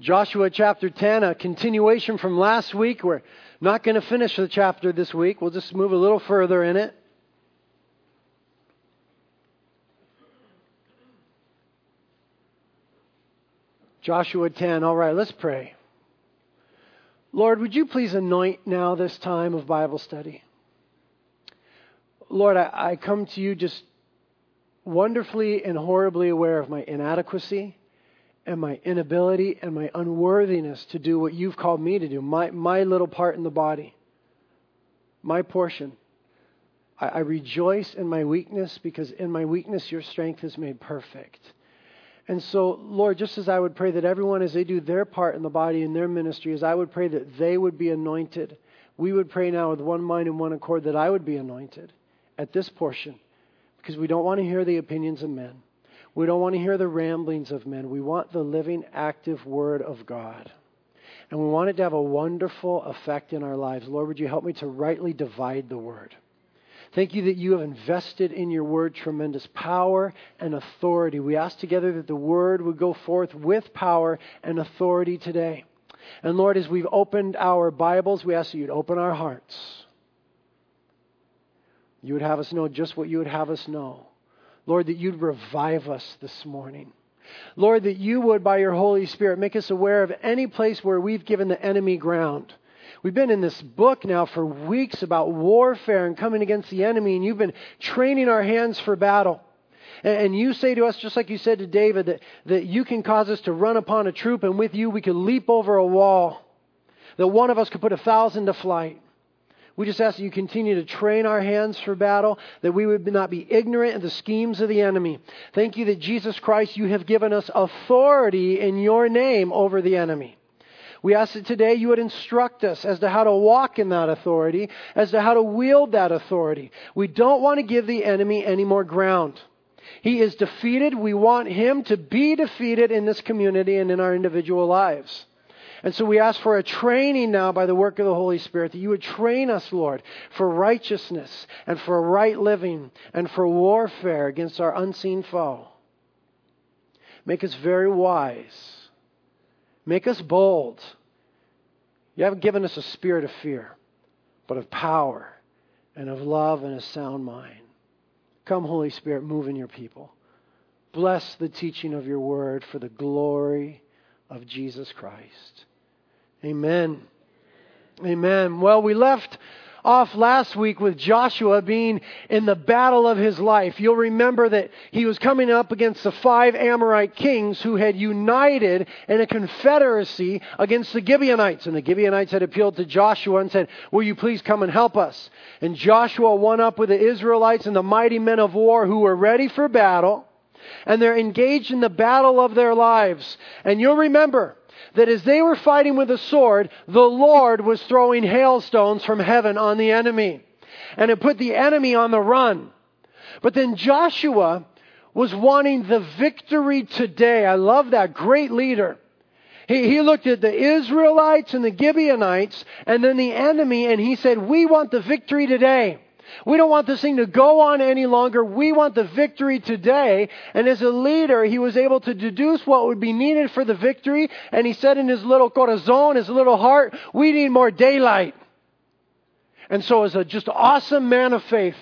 Joshua chapter 10, a continuation from last week. We're not going to finish the chapter this week. We'll just move a little further in it. Joshua 10. All right, let's pray. Lord, would you please anoint now this time of Bible study? Lord, I, I come to you just wonderfully and horribly aware of my inadequacy and my inability and my unworthiness to do what you've called me to do, my, my little part in the body, my portion. I, I rejoice in my weakness because in my weakness your strength is made perfect. And so, Lord, just as I would pray that everyone, as they do their part in the body in their ministry, as I would pray that they would be anointed, we would pray now with one mind and one accord that I would be anointed at this portion because we don't want to hear the opinions of men. We don't want to hear the ramblings of men. We want the living, active Word of God. And we want it to have a wonderful effect in our lives. Lord, would you help me to rightly divide the Word? Thank you that you have invested in your Word tremendous power and authority. We ask together that the Word would go forth with power and authority today. And Lord, as we've opened our Bibles, we ask that you'd open our hearts. You would have us know just what you would have us know. Lord, that you'd revive us this morning. Lord, that you would, by your Holy Spirit, make us aware of any place where we've given the enemy ground. We've been in this book now for weeks about warfare and coming against the enemy, and you've been training our hands for battle. And you say to us, just like you said to David, that, that you can cause us to run upon a troop, and with you we could leap over a wall. That one of us could put a thousand to flight. We just ask that you continue to train our hands for battle, that we would not be ignorant of the schemes of the enemy. Thank you that Jesus Christ, you have given us authority in your name over the enemy. We ask that today you would instruct us as to how to walk in that authority, as to how to wield that authority. We don't want to give the enemy any more ground. He is defeated. We want him to be defeated in this community and in our individual lives. And so we ask for a training now by the work of the Holy Spirit that you would train us, Lord, for righteousness and for right living and for warfare against our unseen foe. Make us very wise. Make us bold. You haven't given us a spirit of fear, but of power and of love and a sound mind. Come, Holy Spirit, move in your people. Bless the teaching of your word for the glory of Jesus Christ. Amen. Amen. Well, we left off last week with Joshua being in the battle of his life. You'll remember that he was coming up against the five Amorite kings who had united in a confederacy against the Gibeonites. And the Gibeonites had appealed to Joshua and said, Will you please come and help us? And Joshua went up with the Israelites and the mighty men of war who were ready for battle. And they're engaged in the battle of their lives. And you'll remember that as they were fighting with a sword, the Lord was throwing hailstones from heaven on the enemy. And it put the enemy on the run. But then Joshua was wanting the victory today. I love that. Great leader. He, he looked at the Israelites and the Gibeonites and then the enemy and he said, We want the victory today. We don't want this thing to go on any longer. We want the victory today. And as a leader, he was able to deduce what would be needed for the victory. And he said in his little corazon, his little heart, we need more daylight. And so as a just awesome man of faith,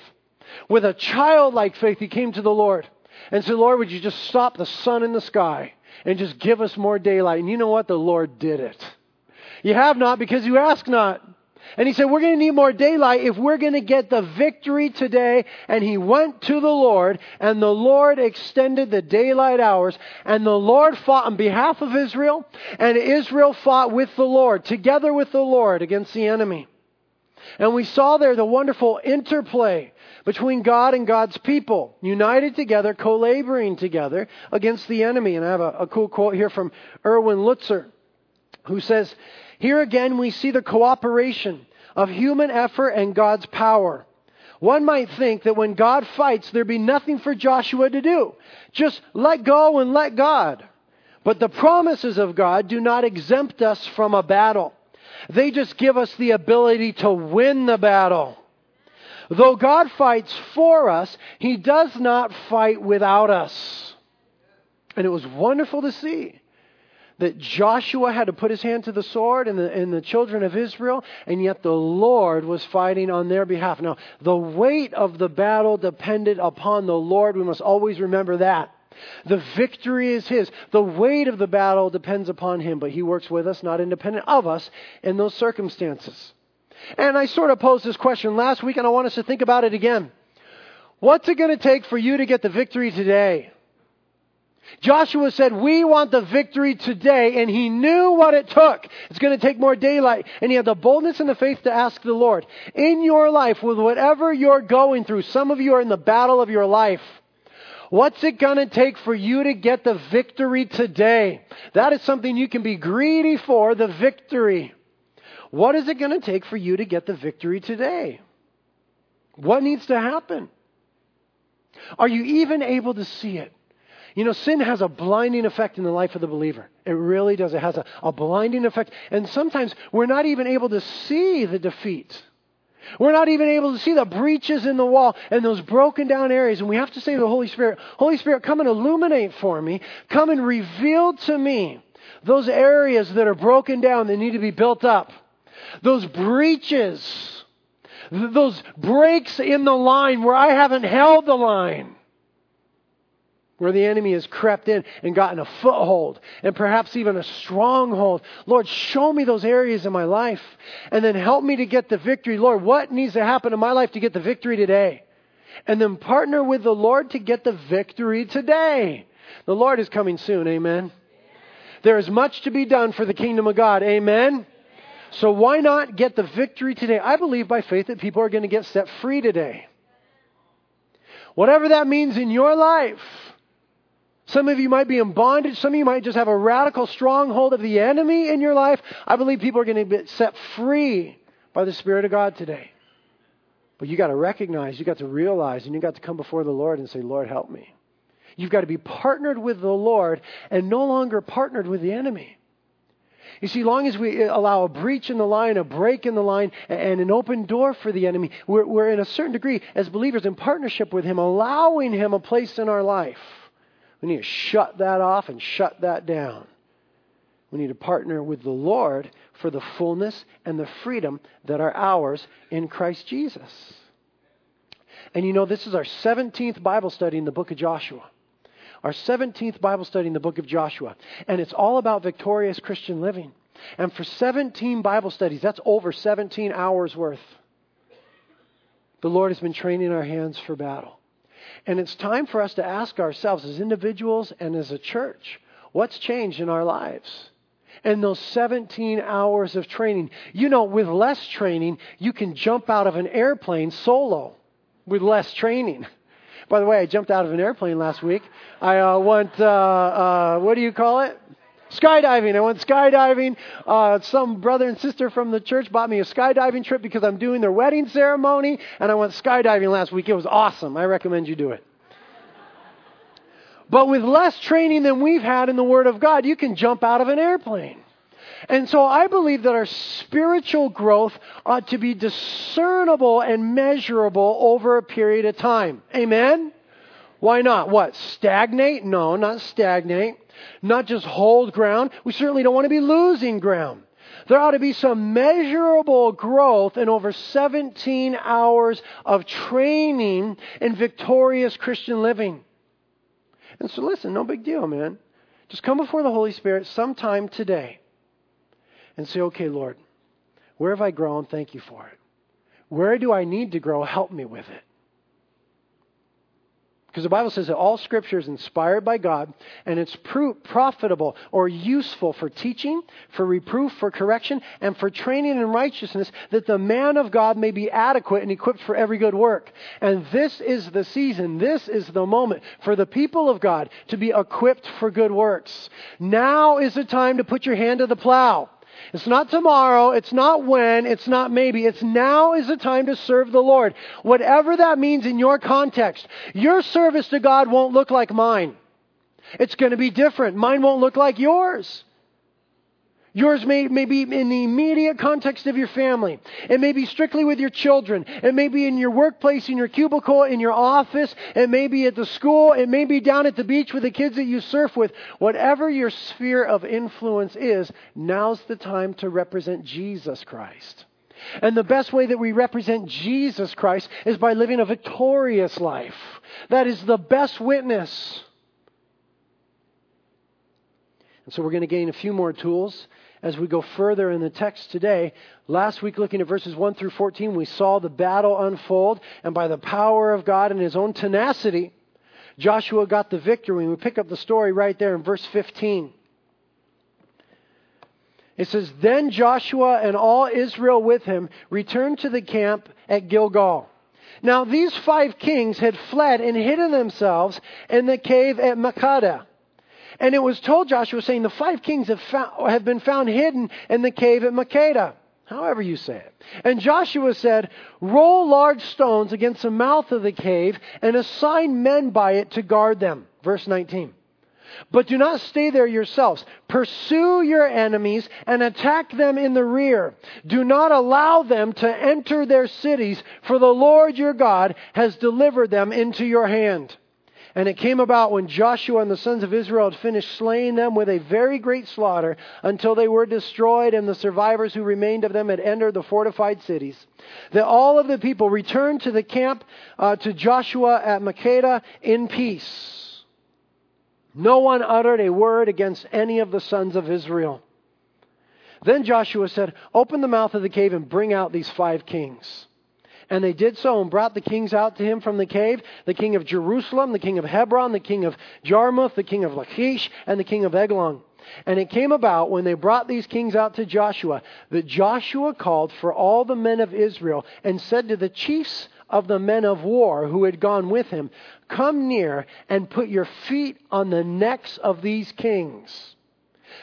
with a childlike faith, he came to the Lord and said, Lord, would you just stop the sun in the sky and just give us more daylight? And you know what? The Lord did it. You have not because you ask not. And he said, We're going to need more daylight if we're going to get the victory today. And he went to the Lord, and the Lord extended the daylight hours. And the Lord fought on behalf of Israel, and Israel fought with the Lord, together with the Lord against the enemy. And we saw there the wonderful interplay between God and God's people, united together, co laboring together against the enemy. And I have a, a cool quote here from Erwin Lutzer, who says, here again, we see the cooperation of human effort and God's power. One might think that when God fights, there'd be nothing for Joshua to do. Just let go and let God. But the promises of God do not exempt us from a battle. They just give us the ability to win the battle. Though God fights for us, He does not fight without us. And it was wonderful to see that Joshua had to put his hand to the sword and the, and the children of Israel, and yet the Lord was fighting on their behalf. Now, the weight of the battle depended upon the Lord. We must always remember that. The victory is His. The weight of the battle depends upon Him, but He works with us, not independent of us, in those circumstances. And I sort of posed this question last week, and I want us to think about it again. What's it going to take for you to get the victory today? Joshua said, We want the victory today, and he knew what it took. It's going to take more daylight. And he had the boldness and the faith to ask the Lord, in your life, with whatever you're going through, some of you are in the battle of your life. What's it going to take for you to get the victory today? That is something you can be greedy for, the victory. What is it going to take for you to get the victory today? What needs to happen? Are you even able to see it? You know, sin has a blinding effect in the life of the believer. It really does. It has a, a blinding effect. And sometimes we're not even able to see the defeat. We're not even able to see the breaches in the wall and those broken down areas. And we have to say to the Holy Spirit, Holy Spirit, come and illuminate for me. Come and reveal to me those areas that are broken down that need to be built up. Those breaches. Those breaks in the line where I haven't held the line where the enemy has crept in and gotten a foothold and perhaps even a stronghold. Lord, show me those areas in my life and then help me to get the victory. Lord, what needs to happen in my life to get the victory today? And then partner with the Lord to get the victory today. The Lord is coming soon. Amen. There is much to be done for the kingdom of God. Amen. So why not get the victory today? I believe by faith that people are going to get set free today. Whatever that means in your life. Some of you might be in bondage. Some of you might just have a radical stronghold of the enemy in your life. I believe people are going to be set free by the Spirit of God today. But you got to recognize, you got to realize, and you got to come before the Lord and say, Lord, help me. You've got to be partnered with the Lord and no longer partnered with the enemy. You see, long as we allow a breach in the line, a break in the line, and an open door for the enemy, we're, we're in a certain degree, as believers, in partnership with him, allowing him a place in our life. We need to shut that off and shut that down. We need to partner with the Lord for the fullness and the freedom that are ours in Christ Jesus. And you know, this is our 17th Bible study in the book of Joshua. Our 17th Bible study in the book of Joshua. And it's all about victorious Christian living. And for 17 Bible studies, that's over 17 hours worth. The Lord has been training our hands for battle. And it's time for us to ask ourselves as individuals and as a church what's changed in our lives? And those 17 hours of training. You know, with less training, you can jump out of an airplane solo with less training. By the way, I jumped out of an airplane last week. I uh, went, uh, uh, what do you call it? Skydiving. I went skydiving. Uh, some brother and sister from the church bought me a skydiving trip because I'm doing their wedding ceremony, and I went skydiving last week. It was awesome. I recommend you do it. But with less training than we've had in the Word of God, you can jump out of an airplane. And so I believe that our spiritual growth ought to be discernible and measurable over a period of time. Amen? Why not? What? Stagnate? No, not stagnate not just hold ground. We certainly don't want to be losing ground. There ought to be some measurable growth in over 17 hours of training in victorious Christian living. And so, listen, no big deal, man. Just come before the Holy Spirit sometime today and say, okay, Lord, where have I grown? Thank you for it. Where do I need to grow? Help me with it. Because the Bible says that all Scripture is inspired by God and it's profitable or useful for teaching, for reproof, for correction, and for training in righteousness, that the man of God may be adequate and equipped for every good work. And this is the season, this is the moment for the people of God to be equipped for good works. Now is the time to put your hand to the plow. It's not tomorrow. It's not when. It's not maybe. It's now is the time to serve the Lord. Whatever that means in your context, your service to God won't look like mine. It's going to be different. Mine won't look like yours. Yours may, may be in the immediate context of your family. It may be strictly with your children. It may be in your workplace, in your cubicle, in your office. It may be at the school. It may be down at the beach with the kids that you surf with. Whatever your sphere of influence is, now's the time to represent Jesus Christ. And the best way that we represent Jesus Christ is by living a victorious life. That is the best witness. And so we're going to gain a few more tools as we go further in the text today. Last week, looking at verses 1 through 14, we saw the battle unfold, and by the power of God and his own tenacity, Joshua got the victory. We pick up the story right there in verse 15. It says, Then Joshua and all Israel with him returned to the camp at Gilgal. Now, these five kings had fled and hidden themselves in the cave at Makkedah. And it was told Joshua, saying, The five kings have, found, have been found hidden in the cave at Makkedah. However you say it. And Joshua said, Roll large stones against the mouth of the cave and assign men by it to guard them. Verse 19. But do not stay there yourselves. Pursue your enemies and attack them in the rear. Do not allow them to enter their cities, for the Lord your God has delivered them into your hand. And it came about when Joshua and the sons of Israel had finished slaying them with a very great slaughter until they were destroyed and the survivors who remained of them had entered the fortified cities, that all of the people returned to the camp uh, to Joshua at Makkedah in peace. No one uttered a word against any of the sons of Israel. Then Joshua said, Open the mouth of the cave and bring out these five kings. And they did so and brought the kings out to him from the cave the king of Jerusalem, the king of Hebron, the king of Jarmuth, the king of Lachish, and the king of Eglon. And it came about when they brought these kings out to Joshua that Joshua called for all the men of Israel and said to the chiefs of the men of war who had gone with him, Come near and put your feet on the necks of these kings.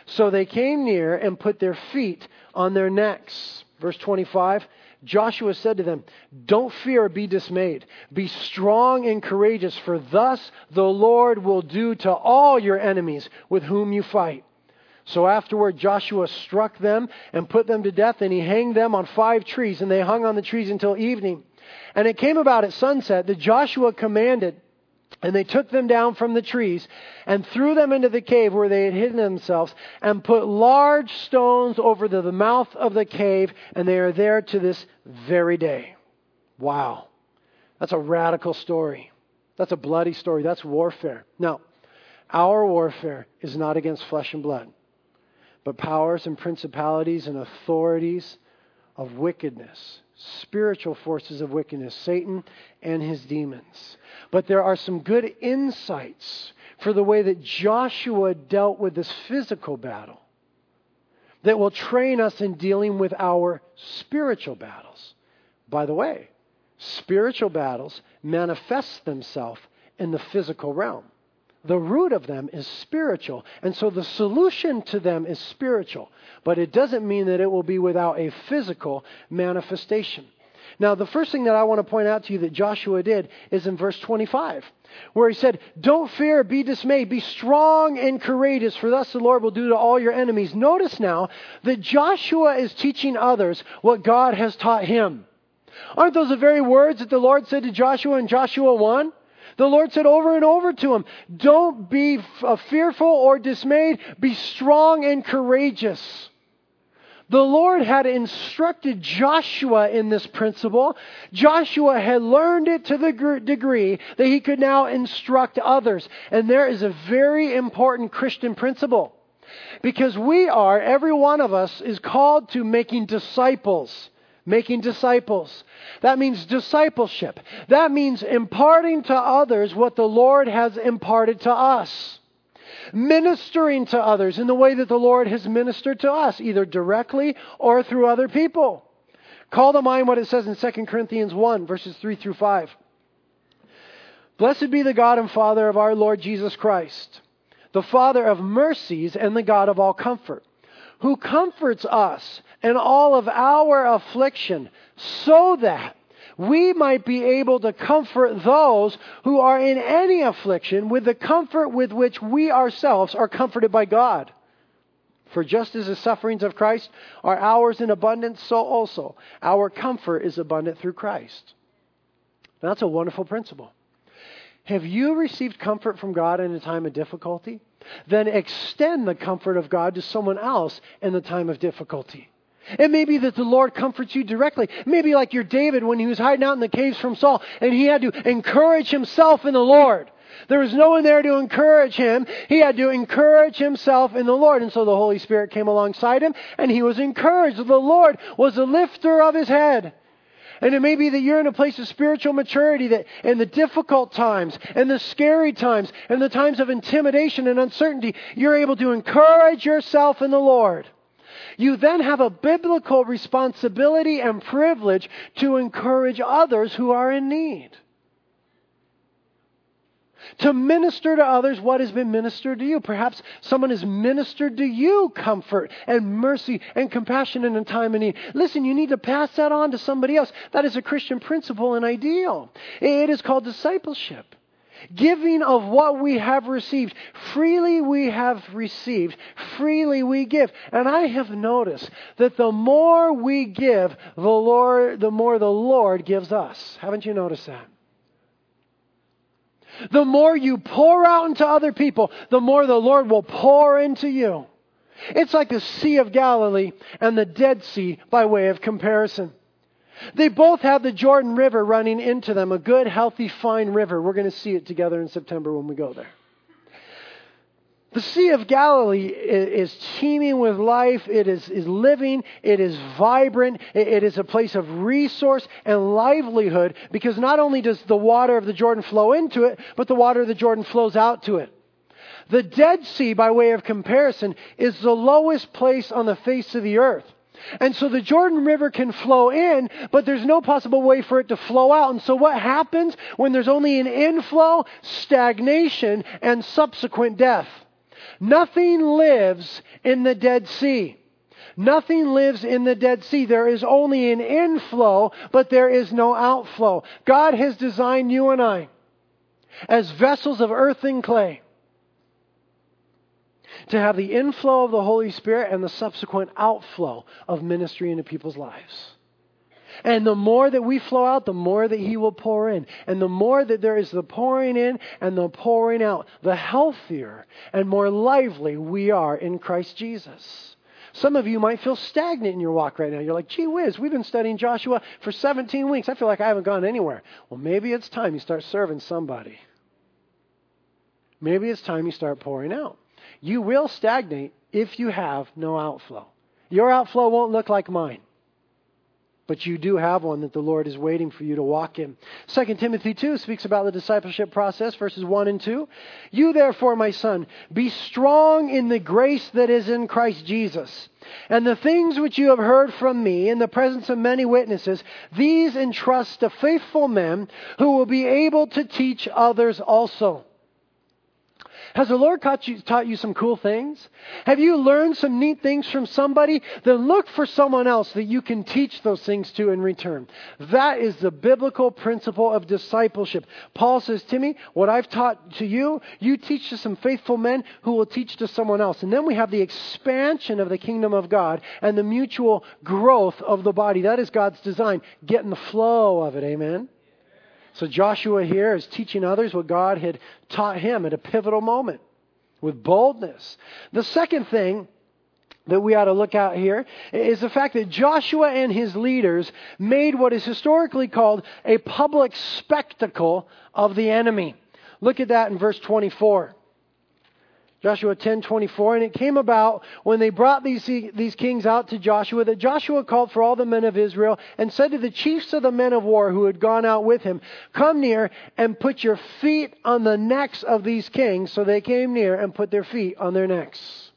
So they came near and put their feet on their necks. Verse 25. Joshua said to them, Don't fear be dismayed. Be strong and courageous, for thus the Lord will do to all your enemies with whom you fight. So afterward, Joshua struck them and put them to death, and he hanged them on five trees, and they hung on the trees until evening. And it came about at sunset that Joshua commanded and they took them down from the trees and threw them into the cave where they had hidden themselves and put large stones over the, mouth of the cave, and they are there to this very day. Wow. That's a radical story. That's a bloody story. That's warfare. Now, our warfare is not against flesh and blood, but powers and principalities and authorities of wickedness, spiritual forces of wickedness, Satan and his demons. But there are some good insights for the way that Joshua dealt with this physical battle that will train us in dealing with our spiritual battles. By the way, spiritual battles manifest themselves in the physical realm. The root of them is spiritual. And so the solution to them is spiritual. But it doesn't mean that it will be without a physical manifestation. Now, the first thing that I want to point out to you that Joshua did is in verse 25, where he said, Don't fear, be dismayed, be strong and courageous, for thus the Lord will do to all your enemies. Notice now that Joshua is teaching others what God has taught him. Aren't those the very words that the Lord said to Joshua in Joshua 1? The Lord said over and over to him, Don't be uh, fearful or dismayed, be strong and courageous. The Lord had instructed Joshua in this principle. Joshua had learned it to the degree that he could now instruct others. And there is a very important Christian principle. Because we are, every one of us, is called to making disciples. Making disciples. That means discipleship. That means imparting to others what the Lord has imparted to us ministering to others in the way that the Lord has ministered to us, either directly or through other people. Call to mind what it says in 2 Corinthians 1, verses 3 through 5. Blessed be the God and Father of our Lord Jesus Christ, the Father of mercies and the God of all comfort, who comforts us in all of our affliction, so that we might be able to comfort those who are in any affliction with the comfort with which we ourselves are comforted by God. For just as the sufferings of Christ are ours in abundance, so also our comfort is abundant through Christ. That's a wonderful principle. Have you received comfort from God in a time of difficulty? Then extend the comfort of God to someone else in the time of difficulty. It may be that the Lord comforts you directly. Maybe like your David when he was hiding out in the caves from Saul and he had to encourage himself in the Lord. There was no one there to encourage him. He had to encourage himself in the Lord. And so the Holy Spirit came alongside him and he was encouraged. The Lord was the lifter of his head. And it may be that you're in a place of spiritual maturity that in the difficult times and the scary times and the times of intimidation and uncertainty, you're able to encourage yourself in the Lord. You then have a biblical responsibility and privilege to encourage others who are in need to minister to others what has been ministered to you. Perhaps someone has ministered to you comfort and mercy and compassion in a time of need. Listen, you need to pass that on to somebody else. That is a Christian principle and ideal. It is called discipleship. Giving of what we have received. Freely we have received. Freely we give. And I have noticed that the more we give, the Lord, the more the Lord gives us. Haven't you noticed that? The more you pour out into other people, the more the Lord will pour into you. It's like the Sea of Galilee and the Dead Sea by way of comparison. They both have the Jordan River running into them, a good, healthy, fine river. We're going to see it together in September when we go there. The Sea of Galilee is teeming with life. It is, is living. It is vibrant. It is a place of resource and livelihood because not only does the water of the Jordan flow into it, but the water of the Jordan flows out to it. The Dead Sea, by way of comparison, is the lowest place on the face of the earth. And so the Jordan River can flow in, but there's no possible way for it to flow out. And so what happens when there's only an inflow? Stagnation and subsequent death. Nothing lives in the Dead Sea. Nothing lives in the Dead Sea. There is only an inflow, but there is no outflow. God has designed you and I as vessels of earth and clay to have the inflow of the Holy Spirit and the subsequent outflow of ministry into people's lives. And the more that we flow out, the more that He will pour in. And the more that there is the pouring in and the pouring out, the healthier and more lively we are in Christ Jesus. Some of you might feel stagnant in your walk right now. You're like, gee whiz, we've been studying Joshua for 17 weeks. I feel like I haven't gone anywhere. Well, maybe it's time you start serving somebody. Maybe it's time you start pouring out. You will stagnate if you have no outflow. Your outflow won't look like mine but you do have one that the Lord is waiting for you to walk in. 2 Timothy 2 speaks about the discipleship process, verses 1 and 2. You therefore, my son, be strong in the grace that is in Christ Jesus. And the things which you have heard from me in the presence of many witnesses, these entrust to faithful men who will be able to teach others also. Has the Lord taught you, taught you some cool things? Have you learned some neat things from somebody? Then look for someone else that you can teach those things to in return. That is the biblical principle of discipleship. Paul says, Timmy, what I've taught to you, you teach to some faithful men who will teach to someone else. And then we have the expansion of the kingdom of God and the mutual growth of the body. That is God's design. Get in the flow of it. Amen. So Joshua here is teaching others what God had taught him at a pivotal moment with boldness. The second thing that we ought to look at here is the fact that Joshua and his leaders made what is historically called a public spectacle of the enemy. Look at that in verse 24. Joshua 10:24 and it came about when they brought these these kings out to Joshua that Joshua called for all the men of Israel and said to the chiefs of the men of war who had gone out with him come near and put your feet on the necks of these kings. So they came near and put their feet on their necks.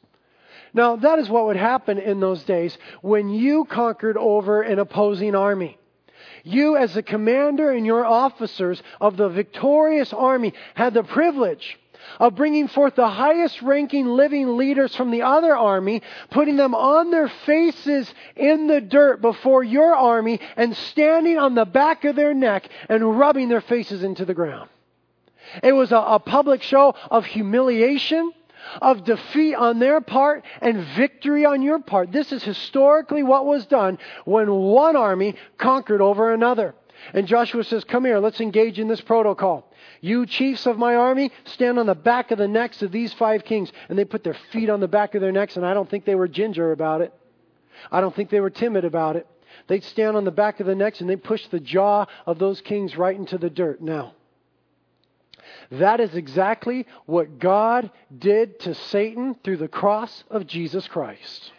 Now that is what would happen in those days when you conquered over an opposing army. You as the commander and your officers of the victorious army had the privilege of bringing forth the highest ranking living leaders from the other army, putting them on their faces in the dirt before your army, and standing on the back of their neck and rubbing their faces into the ground. It was a, a public show of humiliation, of defeat on their part and victory on your part. This is historically what was done when one army conquered over another. And Joshua says, Come here, let's engage in this protocol. You chiefs of my army, stand on the back of the necks of these five kings. And they put their feet on the back of their necks, and I don't think they were ginger about it. I don't think they were timid about it. They'd stand on the back of the necks and they'd push the jaw of those kings right into the dirt. Now, that is exactly what God did to Satan through the cross of Jesus Christ.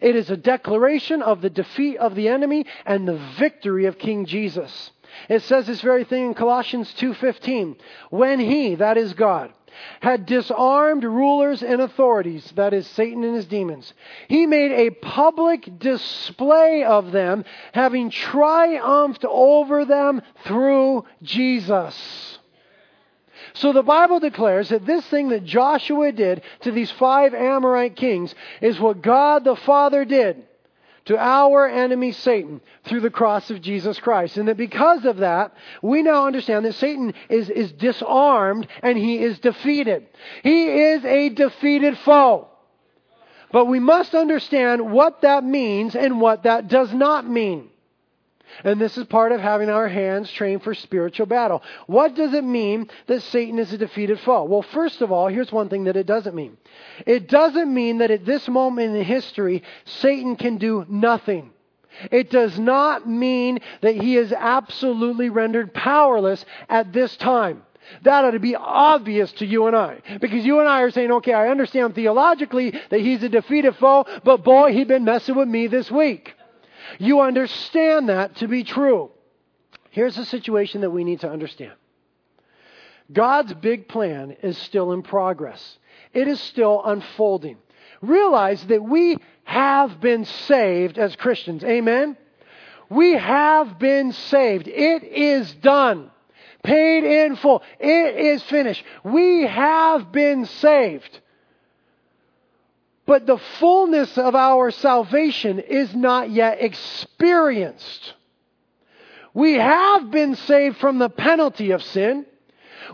It is a declaration of the defeat of the enemy and the victory of King Jesus. It says this very thing in Colossians 2:15. When he, that is God, had disarmed rulers and authorities, that is Satan and his demons, he made a public display of them, having triumphed over them through Jesus. So the Bible declares that this thing that Joshua did to these five Amorite kings is what God the Father did to our enemy Satan through the cross of Jesus Christ. And that because of that, we now understand that Satan is, is disarmed and he is defeated. He is a defeated foe. But we must understand what that means and what that does not mean. And this is part of having our hands trained for spiritual battle. What does it mean that Satan is a defeated foe? Well, first of all, here's one thing that it doesn't mean. It doesn't mean that at this moment in history, Satan can do nothing. It does not mean that he is absolutely rendered powerless at this time. That ought to be obvious to you and I. Because you and I are saying, okay, I understand theologically that he's a defeated foe, but boy, he's been messing with me this week. You understand that to be true. Here's the situation that we need to understand God's big plan is still in progress, it is still unfolding. Realize that we have been saved as Christians. Amen? We have been saved. It is done. Paid in full. It is finished. We have been saved. But the fullness of our salvation is not yet experienced. We have been saved from the penalty of sin.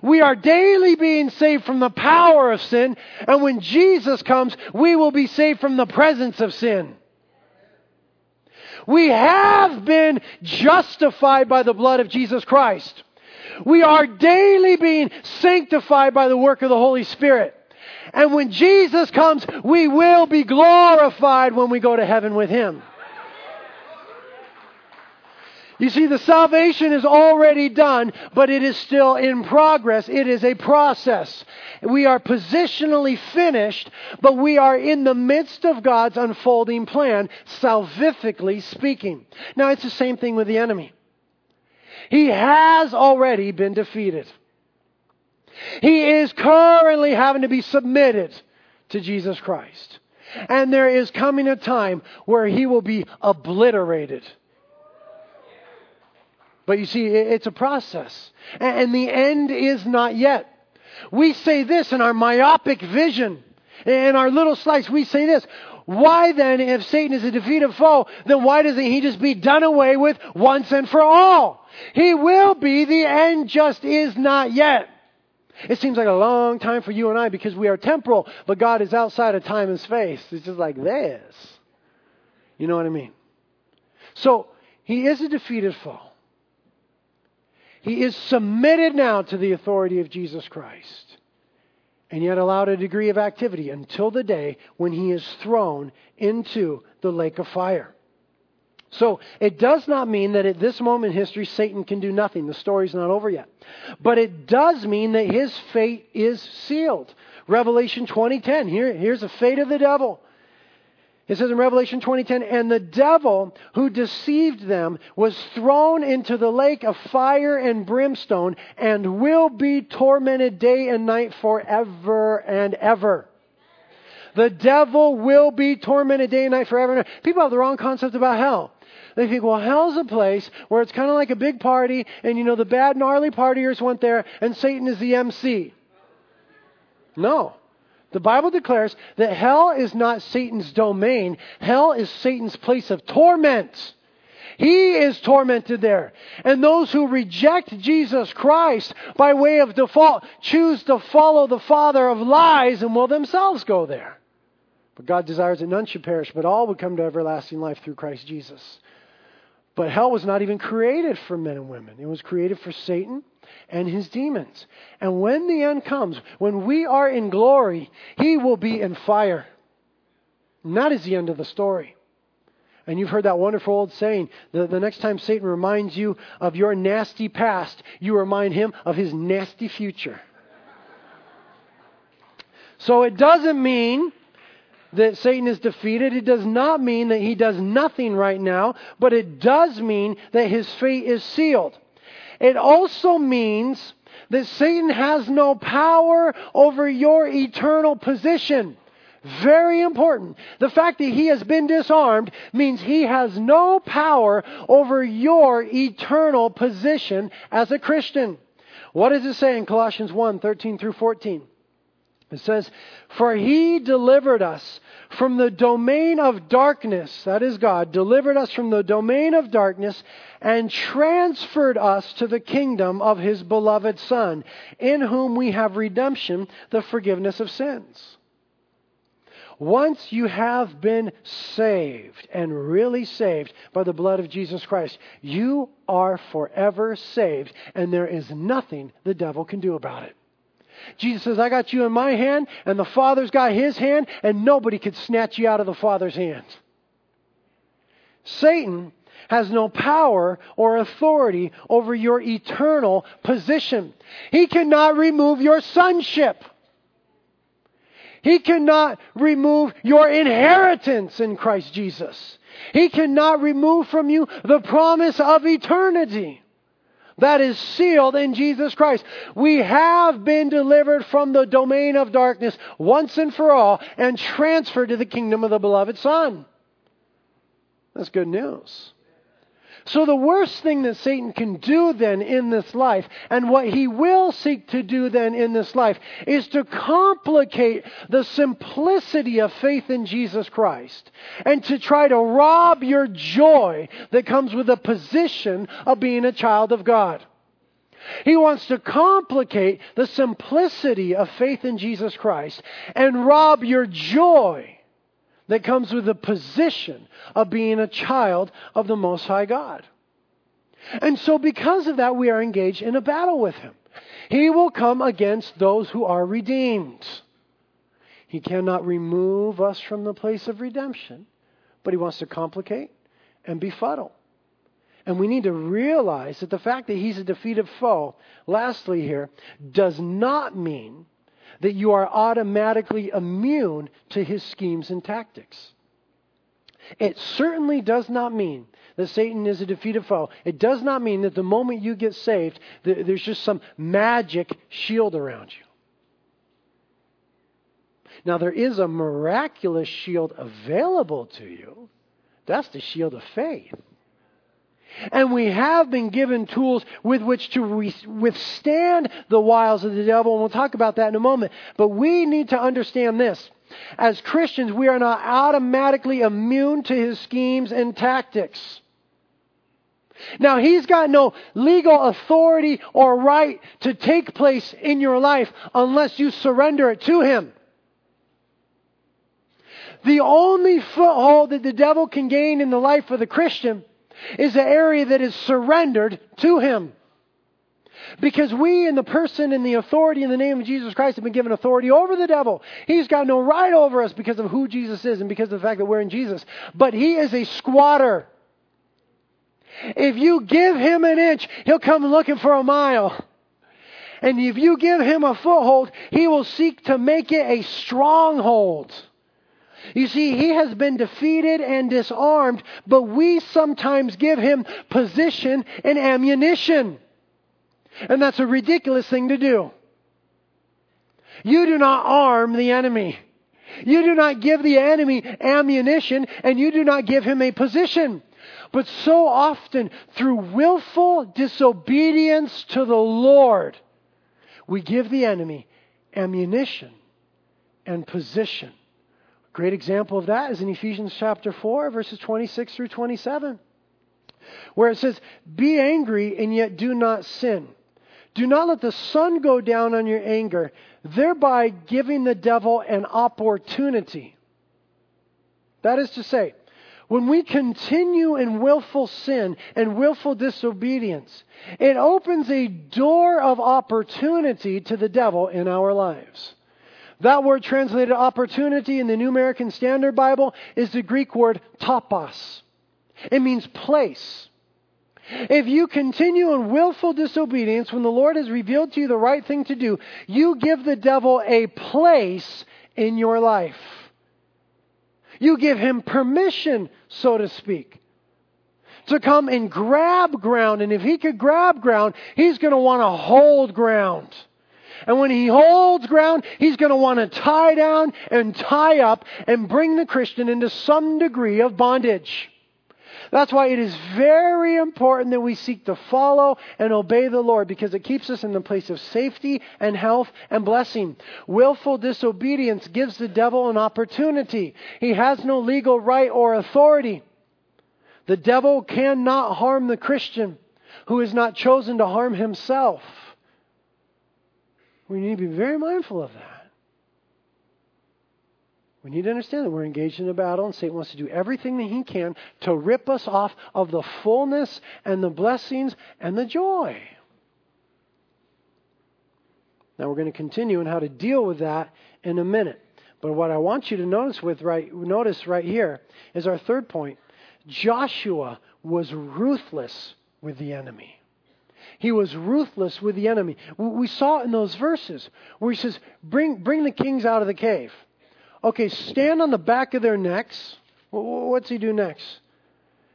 We are daily being saved from the power of sin. And when Jesus comes, we will be saved from the presence of sin. We have been justified by the blood of Jesus Christ. We are daily being sanctified by the work of the Holy Spirit. And when Jesus comes, we will be glorified when we go to heaven with Him. You see, the salvation is already done, but it is still in progress. It is a process. We are positionally finished, but we are in the midst of God's unfolding plan, salvifically speaking. Now, it's the same thing with the enemy. He has already been defeated. He is currently having to be submitted to Jesus Christ. And there is coming a time where he will be obliterated. But you see, it's a process. And the end is not yet. We say this in our myopic vision. In our little slice, we say this. Why then, if Satan is a defeated foe, then why doesn't he just be done away with once and for all? He will be. The end just is not yet. It seems like a long time for you and I because we are temporal, but God is outside of time and space. It's just like this. You know what I mean? So, he is a defeated foe. He is submitted now to the authority of Jesus Christ, and yet allowed a degree of activity until the day when he is thrown into the lake of fire. So it does not mean that at this moment in history Satan can do nothing. The story's not over yet. But it does mean that his fate is sealed. Revelation 20:10. Here, here's the fate of the devil. It says in Revelation 20:10, and the devil who deceived them was thrown into the lake of fire and brimstone and will be tormented day and night forever and ever. The devil will be tormented day and night forever and ever. People have the wrong concept about hell. They think, well, hell's a place where it's kind of like a big party, and you know, the bad, gnarly partiers went there, and Satan is the MC. No. The Bible declares that hell is not Satan's domain, hell is Satan's place of torment. He is tormented there. And those who reject Jesus Christ by way of default choose to follow the father of lies and will themselves go there. But God desires that none should perish, but all would come to everlasting life through Christ Jesus. But hell was not even created for men and women, it was created for Satan and his demons. And when the end comes, when we are in glory, he will be in fire. And that is the end of the story. And you've heard that wonderful old saying the, the next time Satan reminds you of your nasty past, you remind him of his nasty future. So it doesn't mean that Satan is defeated. It does not mean that he does nothing right now, but it does mean that his fate is sealed. It also means that Satan has no power over your eternal position. Very important. The fact that he has been disarmed means he has no power over your eternal position as a Christian. What does it say in Colossians 1 13 through 14? It says, For he delivered us from the domain of darkness, that is God, delivered us from the domain of darkness and transferred us to the kingdom of his beloved Son, in whom we have redemption, the forgiveness of sins. Once you have been saved and really saved by the blood of Jesus Christ, you are forever saved, and there is nothing the devil can do about it. Jesus says, I got you in my hand, and the Father's got his hand, and nobody could snatch you out of the Father's hand. Satan has no power or authority over your eternal position. He cannot remove your sonship. He cannot remove your inheritance in Christ Jesus. He cannot remove from you the promise of eternity that is sealed in Jesus Christ. We have been delivered from the domain of darkness once and for all and transferred to the kingdom of the beloved Son. That's good news. So, the worst thing that Satan can do then in this life, and what he will seek to do then in this life, is to complicate the simplicity of faith in Jesus Christ and to try to rob your joy that comes with the position of being a child of God. He wants to complicate the simplicity of faith in Jesus Christ and rob your joy that comes with the position of being a child of the Most High God. And so, because of that, we are engaged in a battle with Him. He will come against those who are redeemed. He cannot remove us from the place of redemption, but He wants to complicate and befuddle. And we need to realize that the fact that He's a defeated foe, lastly, here, does not mean that you are automatically immune to his schemes and tactics. It certainly does not mean that Satan is a defeated foe. It does not mean that the moment you get saved, there's just some magic shield around you. Now, there is a miraculous shield available to you. That's the shield of faith. And we have been given tools with which to withstand the wiles of the devil, and we'll talk about that in a moment. But we need to understand this. As Christians, we are not automatically immune to his schemes and tactics. Now, he's got no legal authority or right to take place in your life unless you surrender it to him. The only foothold that the devil can gain in the life of the Christian is the area that is surrendered to Him. Because we, in the person and the authority in the name of Jesus Christ, have been given authority over the devil. He's got no right over us because of who Jesus is and because of the fact that we're in Jesus. But he is a squatter. If you give him an inch, he'll come looking for a mile. And if you give him a foothold, he will seek to make it a stronghold. You see, he has been defeated and disarmed, but we sometimes give him position and ammunition. And that's a ridiculous thing to do. You do not arm the enemy. You do not give the enemy ammunition and you do not give him a position. But so often, through willful disobedience to the Lord, we give the enemy ammunition and position. Great example of that is in Ephesians chapter 4, verses 26 through 27. where it says, Be angry and yet do not sin. Do not let the sun go down on your anger, thereby giving the devil an opportunity. That is to say, when we continue in willful sin and willful disobedience, it opens a door of opportunity to the devil in our lives. That word translated opportunity in the New American Standard Bible is the Greek word topos. It means place. If you continue in willful disobedience when the Lord has revealed to you the right thing to do, you give the devil a place in your life. You give him permission, so to speak, to come and grab ground. And if he could grab ground, he's going to want to hold ground. And when he holds ground, he's going to want to tie down and tie up and bring the Christian into some degree of bondage. That's why it is very important that we seek to follow and obey the Lord because it keeps us in the place of safety and health and blessing. Willful disobedience gives the devil an opportunity. He has no legal right or authority. The devil cannot harm the Christian who is not chosen to harm himself. We need to be very mindful of that. We need to understand that we're engaged in a battle, and Satan wants to do everything that he can to rip us off of the fullness and the blessings and the joy. Now, we're going to continue on how to deal with that in a minute. But what I want you to notice with right notice right here is our third point. Joshua was ruthless with the enemy. He was ruthless with the enemy. We saw in those verses where he says, "Bring bring the kings out of the cave." Okay, stand on the back of their necks. What's he do next?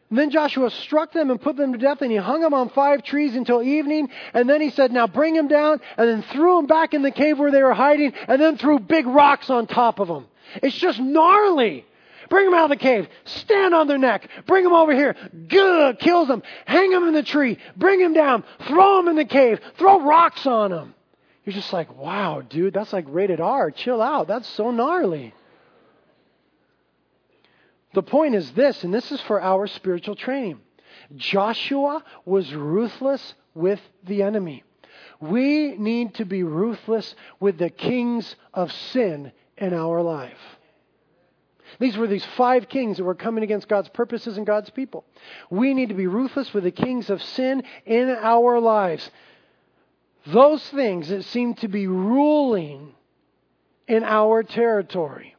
And then Joshua struck them and put them to death, and he hung them on five trees until evening. And then he said, Now bring them down, and then threw them back in the cave where they were hiding, and then threw big rocks on top of them. It's just gnarly. Bring them out of the cave. Stand on their neck. Bring them over here. Good. Kills them. Hang them in the tree. Bring them down. Throw them in the cave. Throw rocks on them. You're just like, wow, dude, that's like rated R. Chill out. That's so gnarly. The point is this, and this is for our spiritual training Joshua was ruthless with the enemy. We need to be ruthless with the kings of sin in our life. These were these five kings that were coming against God's purposes and God's people. We need to be ruthless with the kings of sin in our lives those things that seem to be ruling in our territory.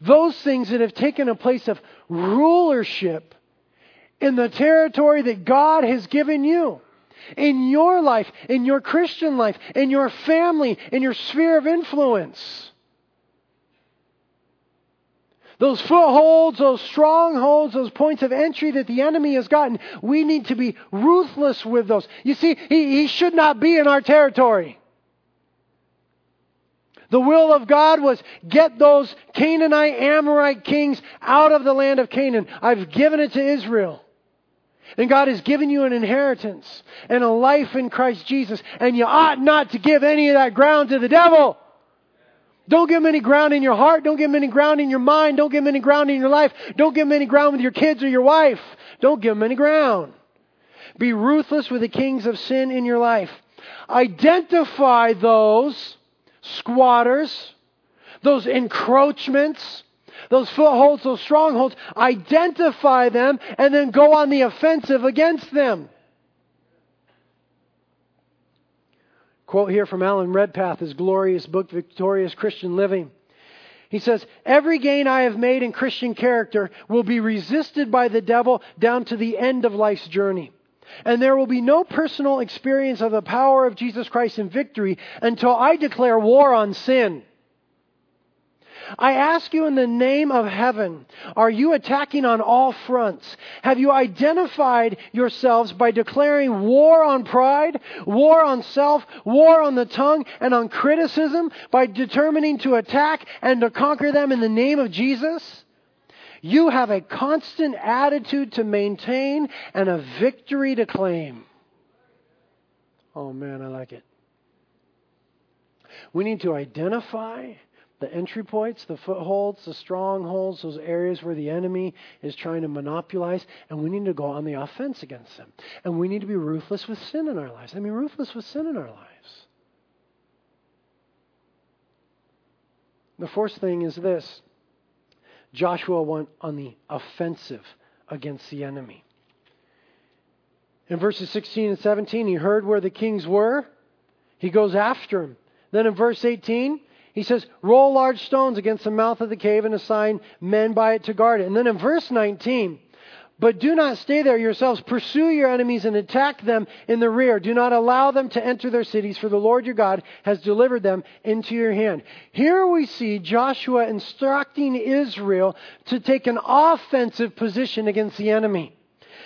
Those things that have taken a place of rulership in the territory that God has given you. In your life, in your Christian life, in your family, in your sphere of influence those footholds, those strongholds, those points of entry that the enemy has gotten, we need to be ruthless with those. You see, he, he should not be in our territory. The will of God was get those Canaanite, Amorite kings out of the land of Canaan. I've given it to Israel. And God has given you an inheritance and a life in Christ Jesus. And you ought not to give any of that ground to the devil. Don't give them any ground in your heart. Don't give them any ground in your mind. Don't give them any ground in your life. Don't give them any ground with your kids or your wife. Don't give them any ground. Be ruthless with the kings of sin in your life. Identify those squatters, those encroachments, those footholds, those strongholds. Identify them and then go on the offensive against them. Quote here from Alan Redpath, his glorious book, Victorious Christian Living. He says, Every gain I have made in Christian character will be resisted by the devil down to the end of life's journey. And there will be no personal experience of the power of Jesus Christ in victory until I declare war on sin. I ask you in the name of heaven, are you attacking on all fronts? Have you identified yourselves by declaring war on pride, war on self, war on the tongue, and on criticism by determining to attack and to conquer them in the name of Jesus? You have a constant attitude to maintain and a victory to claim. Oh man, I like it. We need to identify the entry points, the footholds, the strongholds, those areas where the enemy is trying to monopolize, and we need to go on the offense against them. And we need to be ruthless with sin in our lives. I mean, ruthless with sin in our lives. The fourth thing is this Joshua went on the offensive against the enemy. In verses 16 and 17, he heard where the kings were. He goes after them. Then in verse 18, he says, Roll large stones against the mouth of the cave and assign men by it to guard it. And then in verse 19, but do not stay there yourselves. Pursue your enemies and attack them in the rear. Do not allow them to enter their cities, for the Lord your God has delivered them into your hand. Here we see Joshua instructing Israel to take an offensive position against the enemy.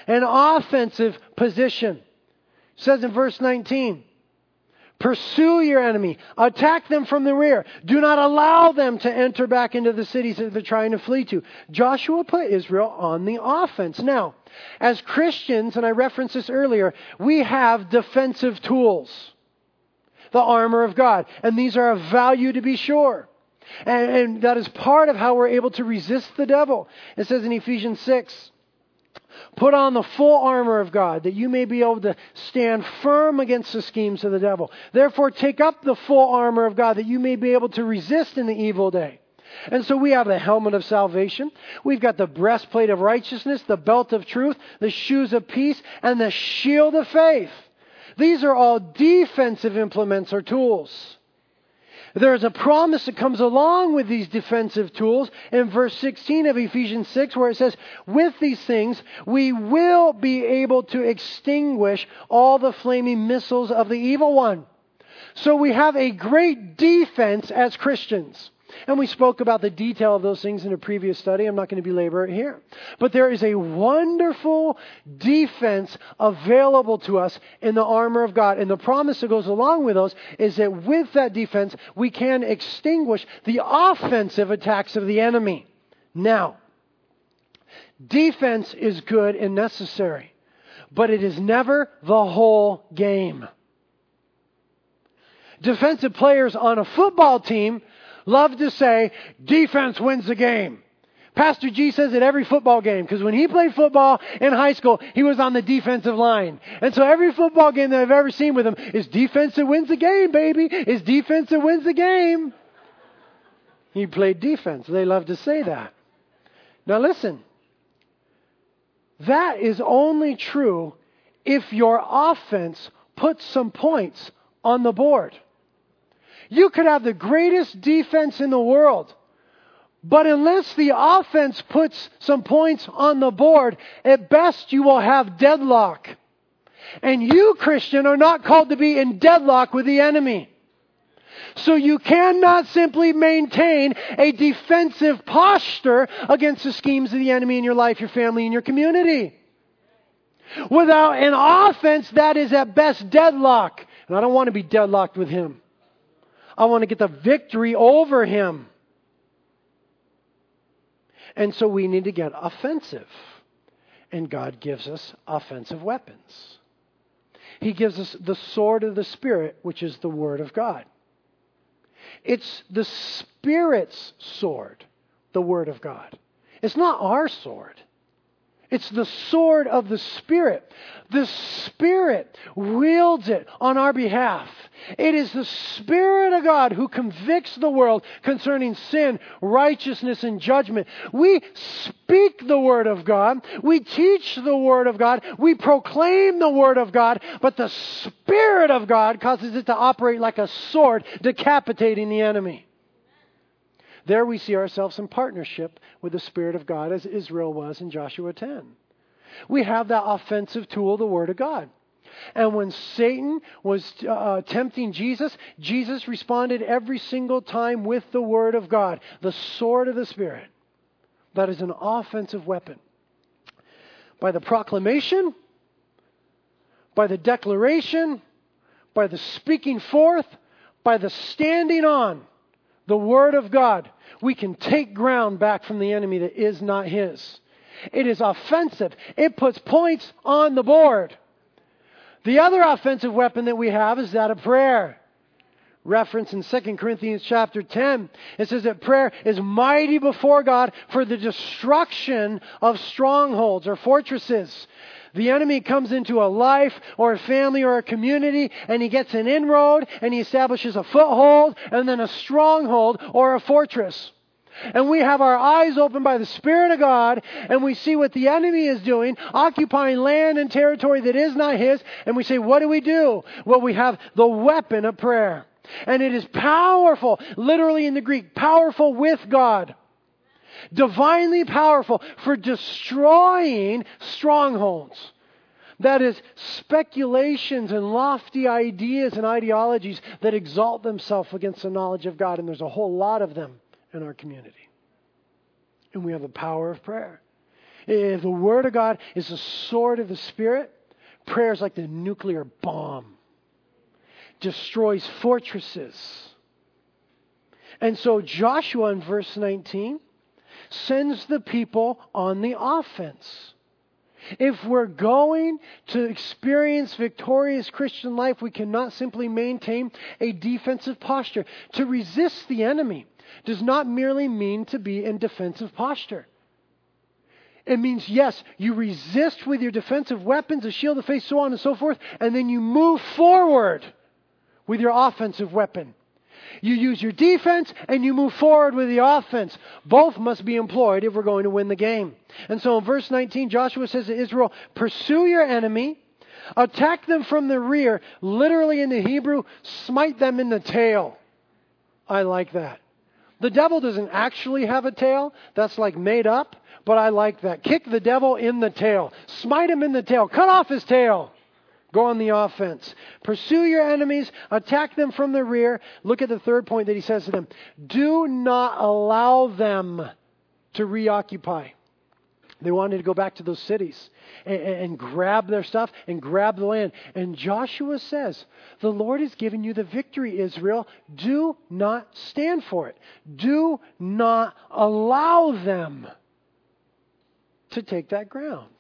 An offensive position. It says in verse 19, Pursue your enemy. Attack them from the rear. Do not allow them to enter back into the cities that they're trying to flee to. Joshua put Israel on the offense. Now, as Christians, and I referenced this earlier, we have defensive tools. The armor of God. And these are of value to be sure. And, and that is part of how we're able to resist the devil. It says in Ephesians 6, Put on the full armor of God that you may be able to stand firm against the schemes of the devil. Therefore, take up the full armor of God that you may be able to resist in the evil day. And so we have the helmet of salvation. We've got the breastplate of righteousness, the belt of truth, the shoes of peace, and the shield of faith. These are all defensive implements or tools. There is a promise that comes along with these defensive tools in verse 16 of Ephesians 6 where it says, With these things we will be able to extinguish all the flaming missiles of the evil one. So we have a great defense as Christians. And we spoke about the detail of those things in a previous study. I'm not going to belabor it here. But there is a wonderful defense available to us in the armor of God. And the promise that goes along with those is that with that defense, we can extinguish the offensive attacks of the enemy. Now, defense is good and necessary, but it is never the whole game. Defensive players on a football team love to say defense wins the game. Pastor G says at every football game because when he played football in high school, he was on the defensive line. And so every football game that I've ever seen with him is defense that wins the game, baby. Is defense that wins the game. He played defense. They love to say that. Now listen. That is only true if your offense puts some points on the board. You could have the greatest defense in the world. But unless the offense puts some points on the board, at best you will have deadlock. And you, Christian, are not called to be in deadlock with the enemy. So you cannot simply maintain a defensive posture against the schemes of the enemy in your life, your family, and your community. Without an offense, that is at best deadlock. And I don't want to be deadlocked with him. I want to get the victory over him. And so we need to get offensive. And God gives us offensive weapons. He gives us the sword of the Spirit, which is the Word of God. It's the Spirit's sword, the Word of God. It's not our sword. It's the sword of the Spirit. The Spirit wields it on our behalf. It is the Spirit of God who convicts the world concerning sin, righteousness, and judgment. We speak the Word of God. We teach the Word of God. We proclaim the Word of God. But the Spirit of God causes it to operate like a sword, decapitating the enemy. There we see ourselves in partnership with the Spirit of God as Israel was in Joshua 10. We have that offensive tool, the Word of God. And when Satan was uh, tempting Jesus, Jesus responded every single time with the Word of God, the sword of the Spirit. That is an offensive weapon. By the proclamation, by the declaration, by the speaking forth, by the standing on the Word of God, we can take ground back from the enemy that is not his. It is offensive. It puts points on the board. The other offensive weapon that we have is that of prayer. reference in 2 Corinthians chapter 10. It says that prayer is mighty before God for the destruction of strongholds or fortresses. The enemy comes into a life or a family or a community and he gets an inroad and he establishes a foothold and then a stronghold or a fortress. And we have our eyes open by the Spirit of God and we see what the enemy is doing, occupying land and territory that is not his, and we say, what do we do? Well, we have the weapon of prayer. And it is powerful, literally in the Greek, powerful with God. Divinely powerful for destroying strongholds. That is, speculations and lofty ideas and ideologies that exalt themselves against the knowledge of God. And there's a whole lot of them in our community. And we have the power of prayer. If the Word of God is the sword of the Spirit, prayer is like the nuclear bomb destroys fortresses. And so Joshua in verse 19 sends the people on the offense. If we're going to experience victorious Christian life, we cannot simply maintain a defensive posture. To resist the enemy does not merely mean to be in defensive posture. It means, yes, you resist with your defensive weapons, a shield of faith, so on and so forth, and then you move forward with your offensive weapon. You use your defense and you move forward with the offense. Both must be employed if we're going to win the game. And so in verse 19, Joshua says to Israel, Pursue your enemy, attack them from the rear. Literally in the Hebrew, smite them in the tail. I like that. The devil doesn't actually have a tail, that's like made up, but I like that. Kick the devil in the tail, smite him in the tail, cut off his tail. Go on the offense. Pursue your enemies, attack them from the rear. Look at the third point that he says to them. Do not allow them to reoccupy. They wanted to go back to those cities and, and, grab their stuff and grab the land. And Joshua says, The Lord has given you the victory, Israel. Do not stand for it. Do not allow them to take that ground.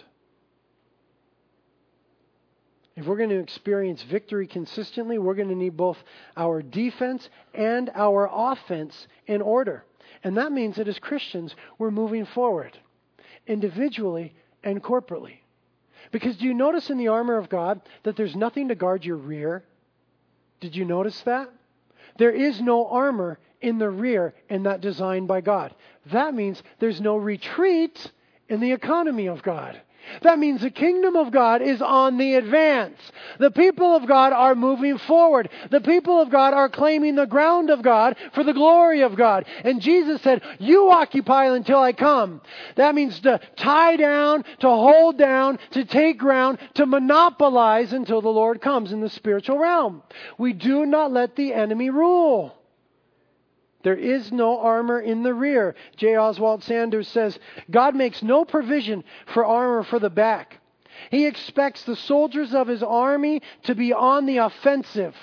If we're going to experience victory consistently, we're going to need both our defense and our offense in order. And that means that as Christians, we're moving forward individually and corporately. Because do you notice in the armor of God that there's nothing to guard your rear? Did you notice that? There is no armor in the rear in that designed by God. That means there's no retreat in the economy of God. That means the kingdom of God is on the advance. The people of God are moving forward. The people of God are claiming the ground of God for the glory of God. And Jesus said, You occupy until I come. That means to tie down, to hold down, to take ground, to monopolize until the Lord comes in the spiritual realm. We do not let the enemy rule. There is no armor in the rear. J. Oswald Sanders says God makes no provision for armor for the back. He expects the soldiers of his army to be on the offensive.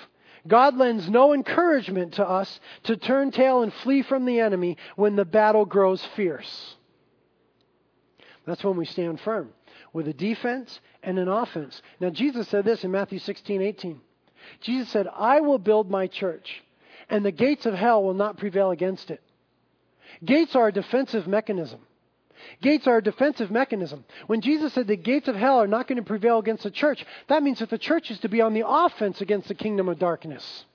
God lends no encouragement to us to turn tail and flee from the enemy when the battle grows fierce. That's when we stand firm with a defense and an offense. Now, Jesus said this in Matthew 16, 18. Jesus said, I will build my church and the gates of hell will not prevail against it. Gates are a defensive mechanism. Gates are a defensive mechanism. When Jesus said the gates of hell are not going to prevail against the church, that means that the church is to be on the offense against the kingdom of darkness.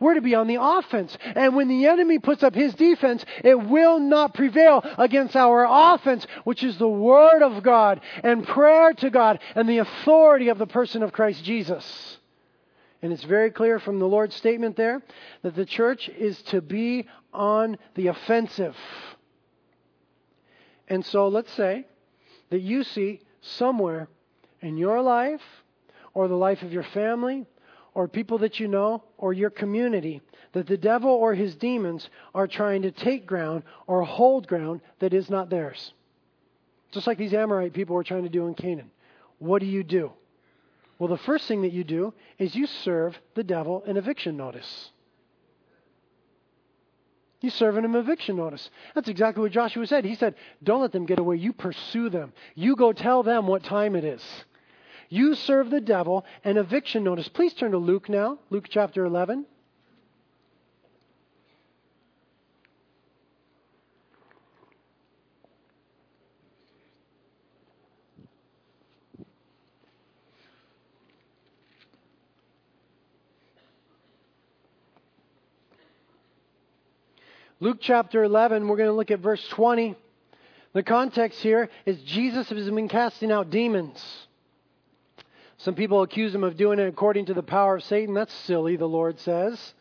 We're to be on the offense. And when the enemy puts up his defense, it will not prevail against our offense, which is the Word of God and prayer to God and the authority of the person of Christ Jesus. And it's very clear from the Lord's statement there that the church is to be on the offensive. And so let's say that you see somewhere in your life, or the life of your family, or people that you know, or your community, that the devil or his demons are trying to take ground or hold ground that is not theirs. Just like these Amorite people were trying to do in Canaan. What do you do? Well, the first thing that you do is you serve the devil an eviction notice. You serve him an eviction notice. That's exactly what Joshua said. He said, Don't let them get away. You pursue them. You go tell them what time it is. You serve the devil an eviction notice. Please turn to Luke now, Luke chapter 11. Luke chapter 11, we're going to look at verse 20. The context here is Jesus has been casting out demons. Some people accuse him of doing it according to the power of Satan. That's silly, the Lord says.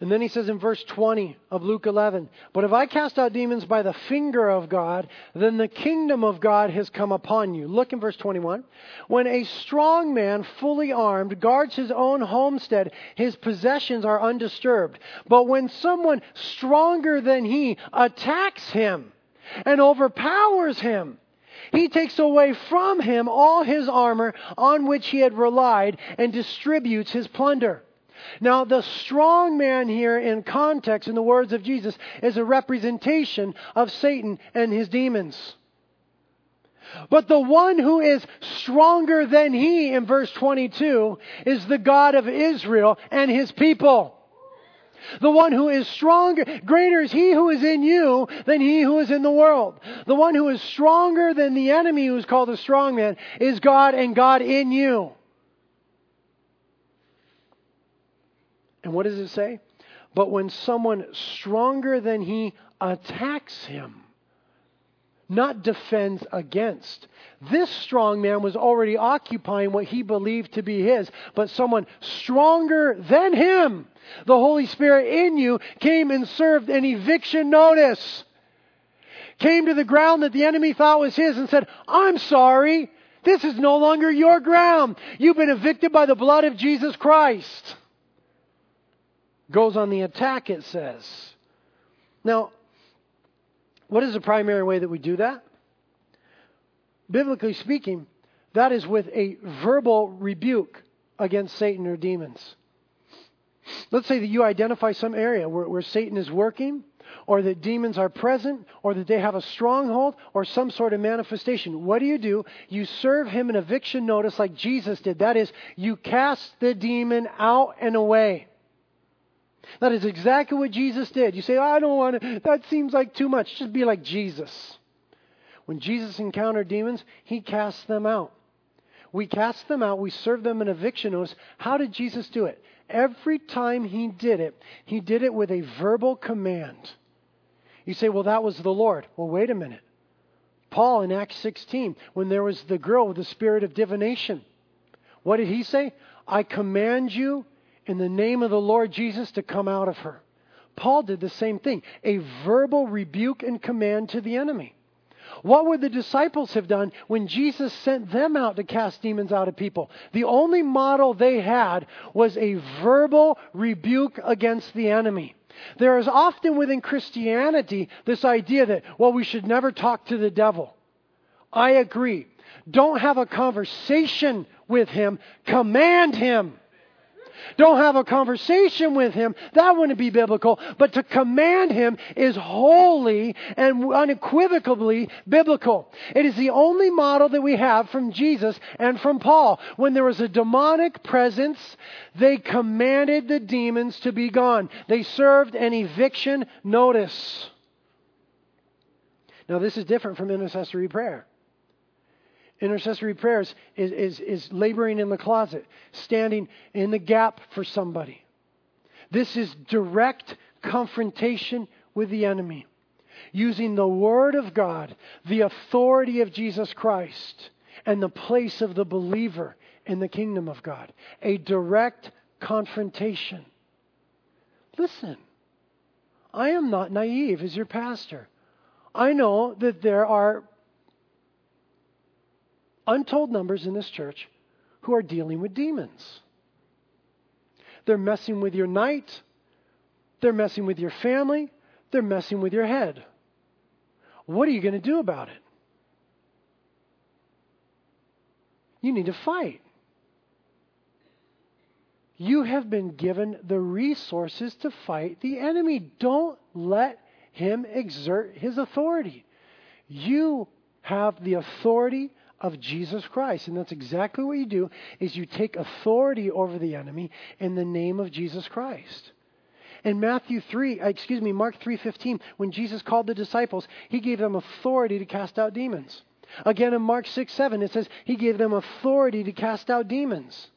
And then he says in verse 20 of Luke 11, But if I cast out demons by the finger of God, then the kingdom of God has come upon you. Look in verse 21. When a strong man, fully armed, guards his own homestead, his possessions are undisturbed. But when someone stronger than he attacks him and overpowers him, he takes away from him all his armor on which he had relied and distributes his plunder. Now, the strong man here in context, in the words of Jesus, is a representation of Satan and his demons. But the one who is stronger than he, in verse 22, is the God of Israel and his people. The one who is stronger, greater is he who is in you than he who is in the world. The one who is stronger than the enemy who is called the strong man is God and God in you. And what does it say? But when someone stronger than he attacks him, not defends against. This strong man was already occupying what he believed to be his, but someone stronger than him, the Holy Spirit in you, came and served an eviction notice. Came to the ground that the enemy thought was his and said, I'm sorry. This is no longer your ground. You've been evicted by the blood of Jesus Christ goes on the attack, it says. Now, what is the primary way that we do that? Biblically speaking, that is with a verbal rebuke against Satan or demons. Let's say that you identify some area where, where, Satan is working, or that demons are present, or that they have a stronghold, or some sort of manifestation. What do you do? You serve him an eviction notice like Jesus did. That is, you cast the demon out and away. That is exactly what Jesus did. You say, I don't want to, that seems like too much. Just be like Jesus. When Jesus encountered demons, he cast them out. We cast them out, we serve them an eviction notice. How did Jesus do it? Every time he did it, he did it with a verbal command. You say, well, that was the Lord. Well, wait a minute. Paul in Acts 16, when there was the girl with the spirit of divination, what did he say? I command you in the name of the Lord Jesus to come out of her. Paul did the same thing a verbal rebuke and command to the enemy. What would the disciples have done when Jesus sent them out to cast demons out of people? The only model they had was a verbal rebuke against the enemy. There is often within Christianity this idea that, well, we should never talk to the devil. I agree. Don't have a conversation with him, command him. Don't have a conversation with him. That wouldn't be biblical. But to command him is wholly and unequivocally biblical. It is the only model that we have from Jesus and from Paul. When there was a demonic presence, they commanded the demons to be gone. They served an eviction notice. Now, this is different from intercessory prayer. Intercessory prayers is, is, is laboring in the closet, standing in the gap for somebody. This is direct confrontation with the enemy, using the Word of God, the authority of Jesus Christ, and the place of the believer in the kingdom of God. A direct confrontation. Listen, I am not naive as your pastor. I know that there are untold numbers in this church who are dealing with demons. They're messing with your night, they're messing with your family, they're messing with your head. What are you going to do about it? You need to fight. You have been given the resources to fight the enemy. Don't let him exert his authority. You have the authority of Jesus Christ. And that's exactly what you do is you take authority over the enemy in the name of Jesus Christ. In Matthew 3, uh, excuse me, Mark 3:15, when Jesus called the disciples, he gave them authority to cast out demons. Again in Mark 6, 7, it says he gave them authority to cast out demons.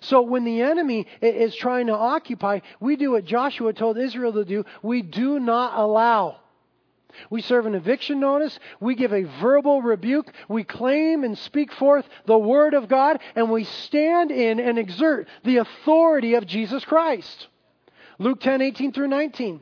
So when the enemy is trying to occupy, we do what Joshua told Israel to do. We do not allow. We serve an eviction notice. We give a verbal rebuke. We claim and speak forth the Word of God, and we stand in and exert the authority of Jesus Christ. Luke 10, 18 through 19.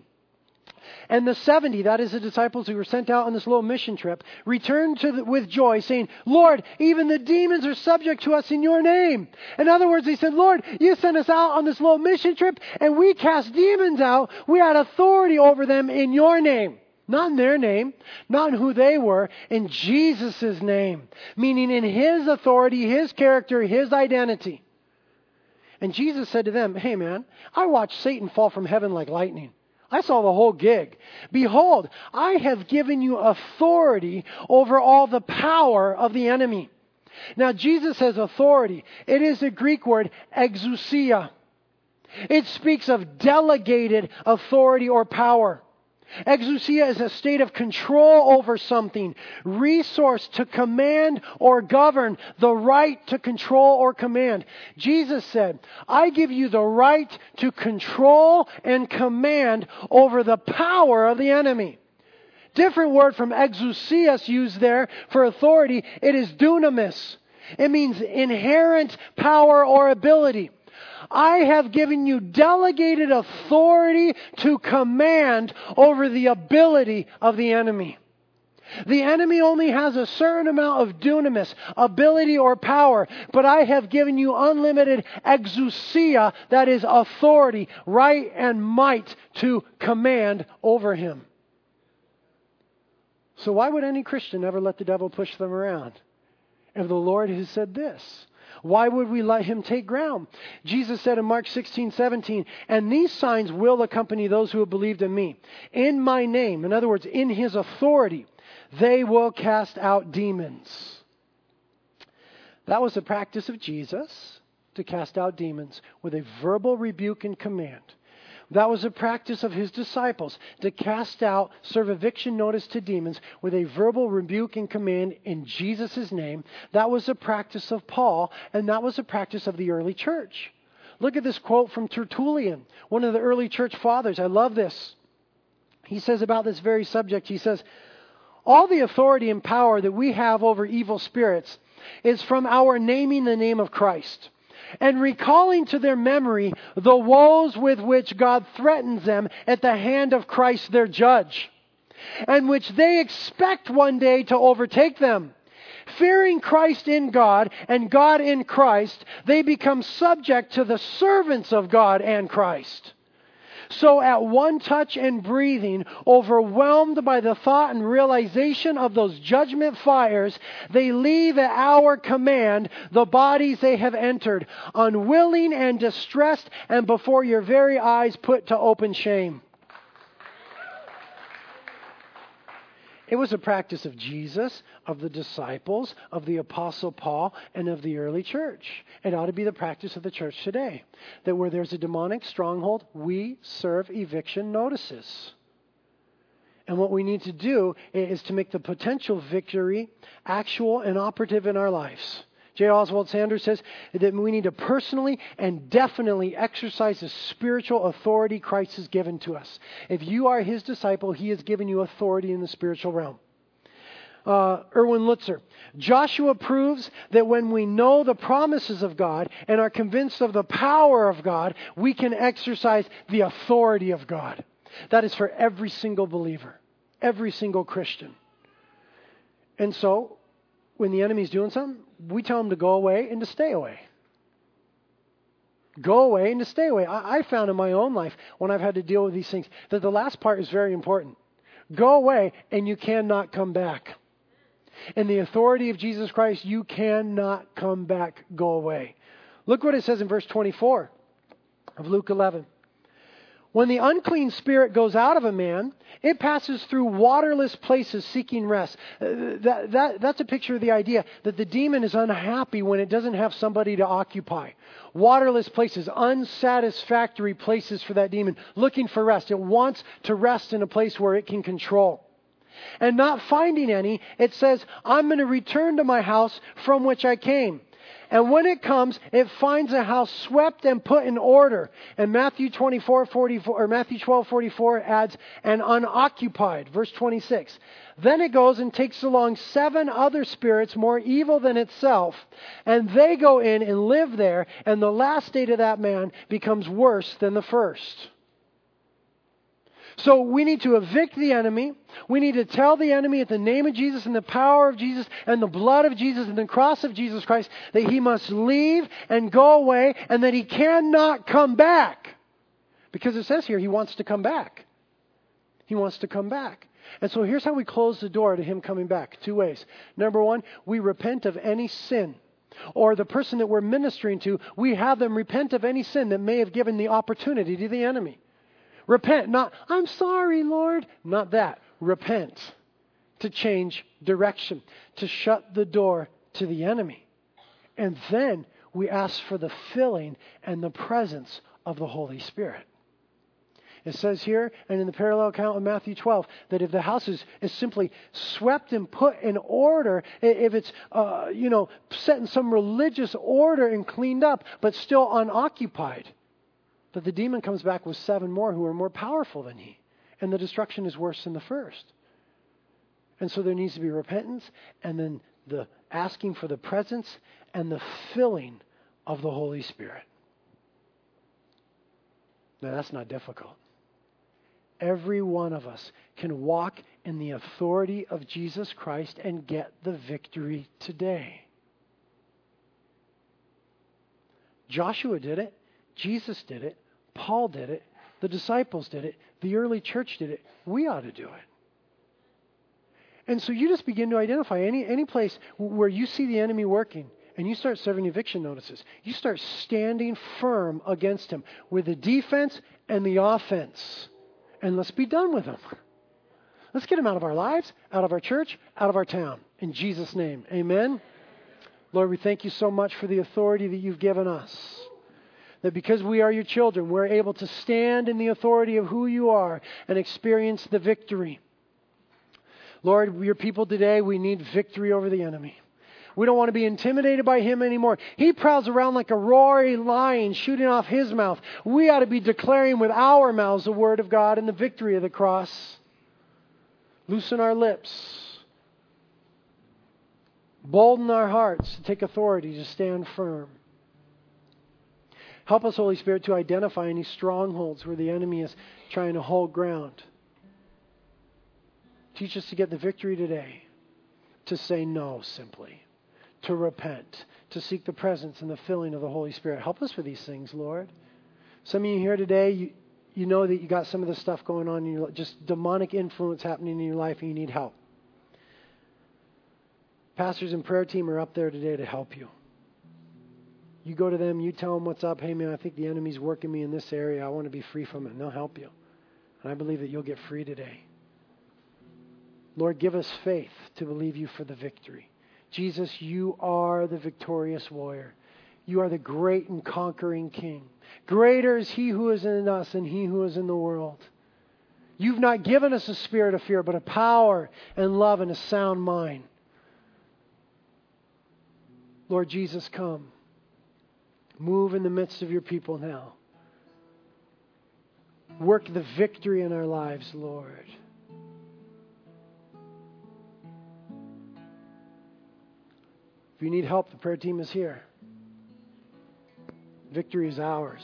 And the 70, that is the disciples who were sent out on this little mission trip, returned the, with joy, saying, Lord, even the demons are subject to us in your name. In other words, they said, Lord, you sent us out on this little mission trip, and we cast demons out. We had authority over them in your name. Not in their name, not in who they were, in Jesus' name. Meaning in His authority, His character, His identity. And Jesus said to them, Hey man, I watched Satan fall from heaven like lightning. I saw the whole gig. Behold, I have given you authority over all the power of the enemy. Now, Jesus has authority. It is the Greek word exousia. It speaks of delegated authority or power. Exousia is a state of control over something, resource to command or govern, the right to control or command. Jesus said, I give you the right to control and command over the power of the enemy. Different word from exousias used there for authority. It is dunamis. It means inherent power or ability. I have given you delegated authority to command over the ability of the enemy. The enemy only has a certain amount of dunamis, ability or power, but I have given you unlimited exousia, that is authority, right and might to command over him. So why would any Christian ever let the devil push them around? If the Lord has said this, why would we let him take ground? Jesus said in Mark 16, 17, and these signs will accompany those who have believed in me. In my name, in other words, in his authority, they will cast out demons. That was the practice of Jesus to cast out demons with a verbal rebuke and command. That was a practice of his disciples to cast out, serve eviction notice to demons with a verbal rebuke and command in Jesus' name. That was a practice of Paul, and that was a practice of the early church. Look at this quote from Tertullian, one of the early church fathers. I love this. He says about this very subject, he says, All the authority and power that we have over evil spirits is from our naming the name of Christ and recalling to their memory the woes with which God threatens them at the hand of Christ their judge, and which they expect one day to overtake them. Fearing Christ in God and God in Christ, they become subject to the servants of God and Christ. So, at one touch and breathing, overwhelmed by the thought and realization of those judgment fires, they leave at our command the bodies they have entered, unwilling and distressed, and before your very eyes put to open shame. It was a practice of Jesus, of the disciples, of the Apostle Paul, and of the early church. It ought to be the practice of the church today. That where there's a demonic stronghold, we serve eviction notices. And what we need to do is to make the potential victory actual and operative in our lives. J. Oswald Sanders says that we need to personally and definitely exercise the spiritual authority Christ has given to us. If you are his disciple, he has given you authority in the spiritual realm. Uh, Erwin Lutzer. Joshua proves that when we know the promises of God and are convinced of the power of God, we can exercise the authority of God. That is for every single believer, every single Christian. And so, when the enemy's doing something, we tell them to go away and to stay away. Go away and to stay away. I, I found in my own life when I've had to deal with these things that the last part is very important. Go away and you cannot come back. In the authority of Jesus Christ, you cannot come back. Go away. Look what it says in verse 24 of Luke 11. When the unclean spirit goes out of a man, it passes through waterless places seeking rest. Uh, that, that, that's a picture of the idea that the demon is unhappy when it doesn't have somebody to occupy. Waterless places, unsatisfactory places for that demon, looking for rest. It wants to rest in a place where it can control. And not finding any, it says, I'm going to return to my house from which I came. And when it comes, it finds a house swept and put in order. And Matthew 24, 44, or Matthew 12, 44 adds, and unoccupied. Verse 26. Then it goes and takes along seven other spirits more evil than itself, and they go in and live there, and the last state of that man becomes worse than the first. So we need to evict the enemy. We need to tell the enemy at the name of Jesus and the power of Jesus and the blood of Jesus and the cross of Jesus Christ that he must leave and go away and that he cannot come back. Because it says here he wants to come back. He wants to come back. And so here's how we close the door to him coming back. Two ways. Number one, we repent of any sin. Or the person that we're ministering to, we have them repent of any sin that may have given the opportunity to the enemy. Repent, not, I'm sorry, Lord. Not that. Repent. To change direction, to shut the door to the enemy. And then we ask for the filling and the presence of the Holy Spirit. It says here, and in the parallel account of Matthew 12, that if the house is, is simply swept and put in order, if it's, uh, you know, set in some religious order and cleaned up, but still unoccupied, that the demon comes back with seven more who are more powerful than he. And the destruction is worse than the first. And so there needs to be repentance and then the asking for the presence and the filling of the Holy Spirit. Now, that's not difficult. Every one of us can walk in the authority of Jesus Christ and get the victory today. Joshua did it. Jesus did it. Paul did it. The disciples did it. The early church did it. We ought to do it. And so you just begin to identify any, any place where you see the enemy working and you start serving eviction notices. You start standing firm against him with the defense and the offense. And let's be done with him. Let's get him out of our lives, out of our church, out of our town. In Jesus' name. Amen. Lord, we thank you so much for the authority that you've given us that because we are your children, we're able to stand in the authority of who you are and experience the victory. Lord, your people today, we need victory over the enemy. We don't want to be intimidated by him anymore. He prowls around like a roaring lion shooting off his mouth. We ought to be declaring with our mouths the word of God and the victory of the cross. Loosen our lips. Bolden our hearts to take authority, to stand firm. Help us, Holy Spirit, to identify any strongholds where the enemy is trying to hold ground. Teach us to get the victory today, to say no simply, to repent, to seek the presence and the filling of the Holy Spirit. Help us with these things, Lord. Some of you here today, you, you know that you got some of this stuff going on in your just demonic influence happening in your life and you need help. Pastors and prayer team are up there today to help you. You go to them, you tell them what's up. Hey, man, I think the enemy's working me in this area. I want to be free from it. And they'll help you. And I believe that you'll get free today. Lord, give us faith to believe you for the victory. Jesus, you are the victorious warrior. You are the great and conquering King. Greater is He who is in us than He who is in the world. You've not given us a spirit of fear, but a power and love and a sound mind. Lord Jesus, come. Move in the midst of your people now. Work the victory in our lives, Lord. If you need help, the prayer team is here. Victory is ours.